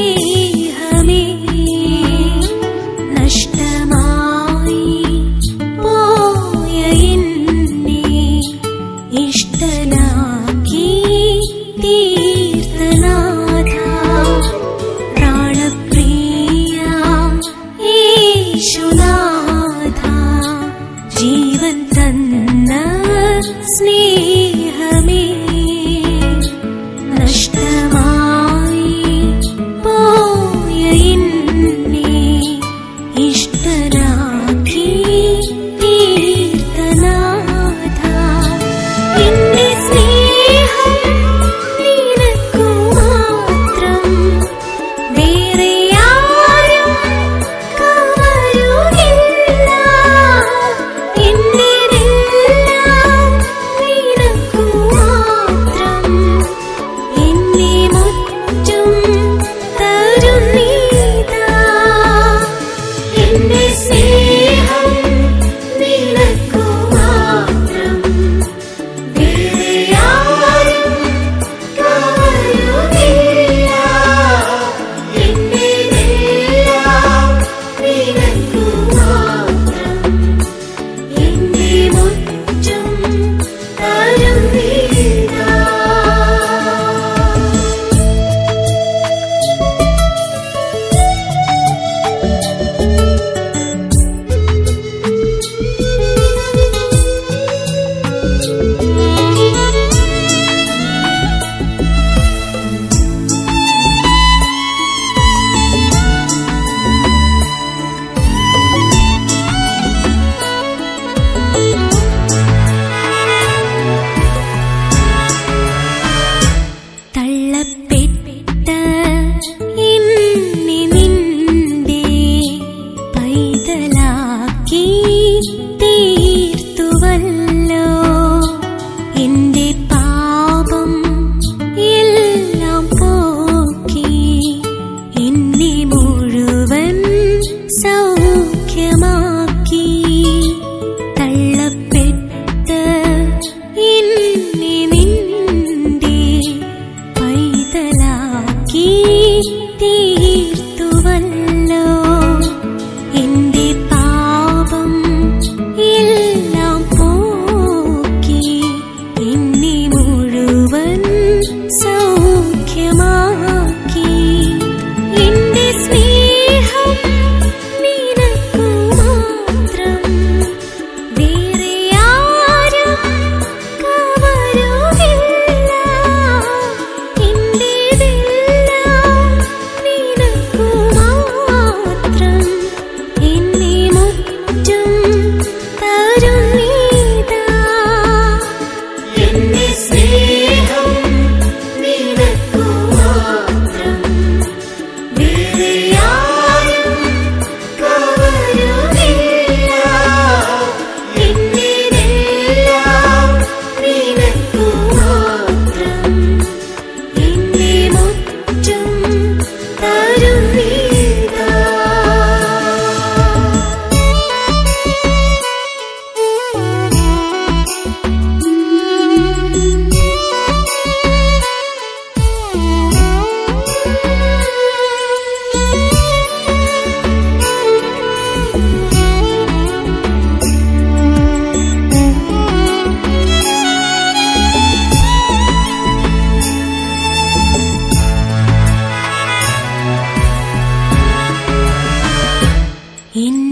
see In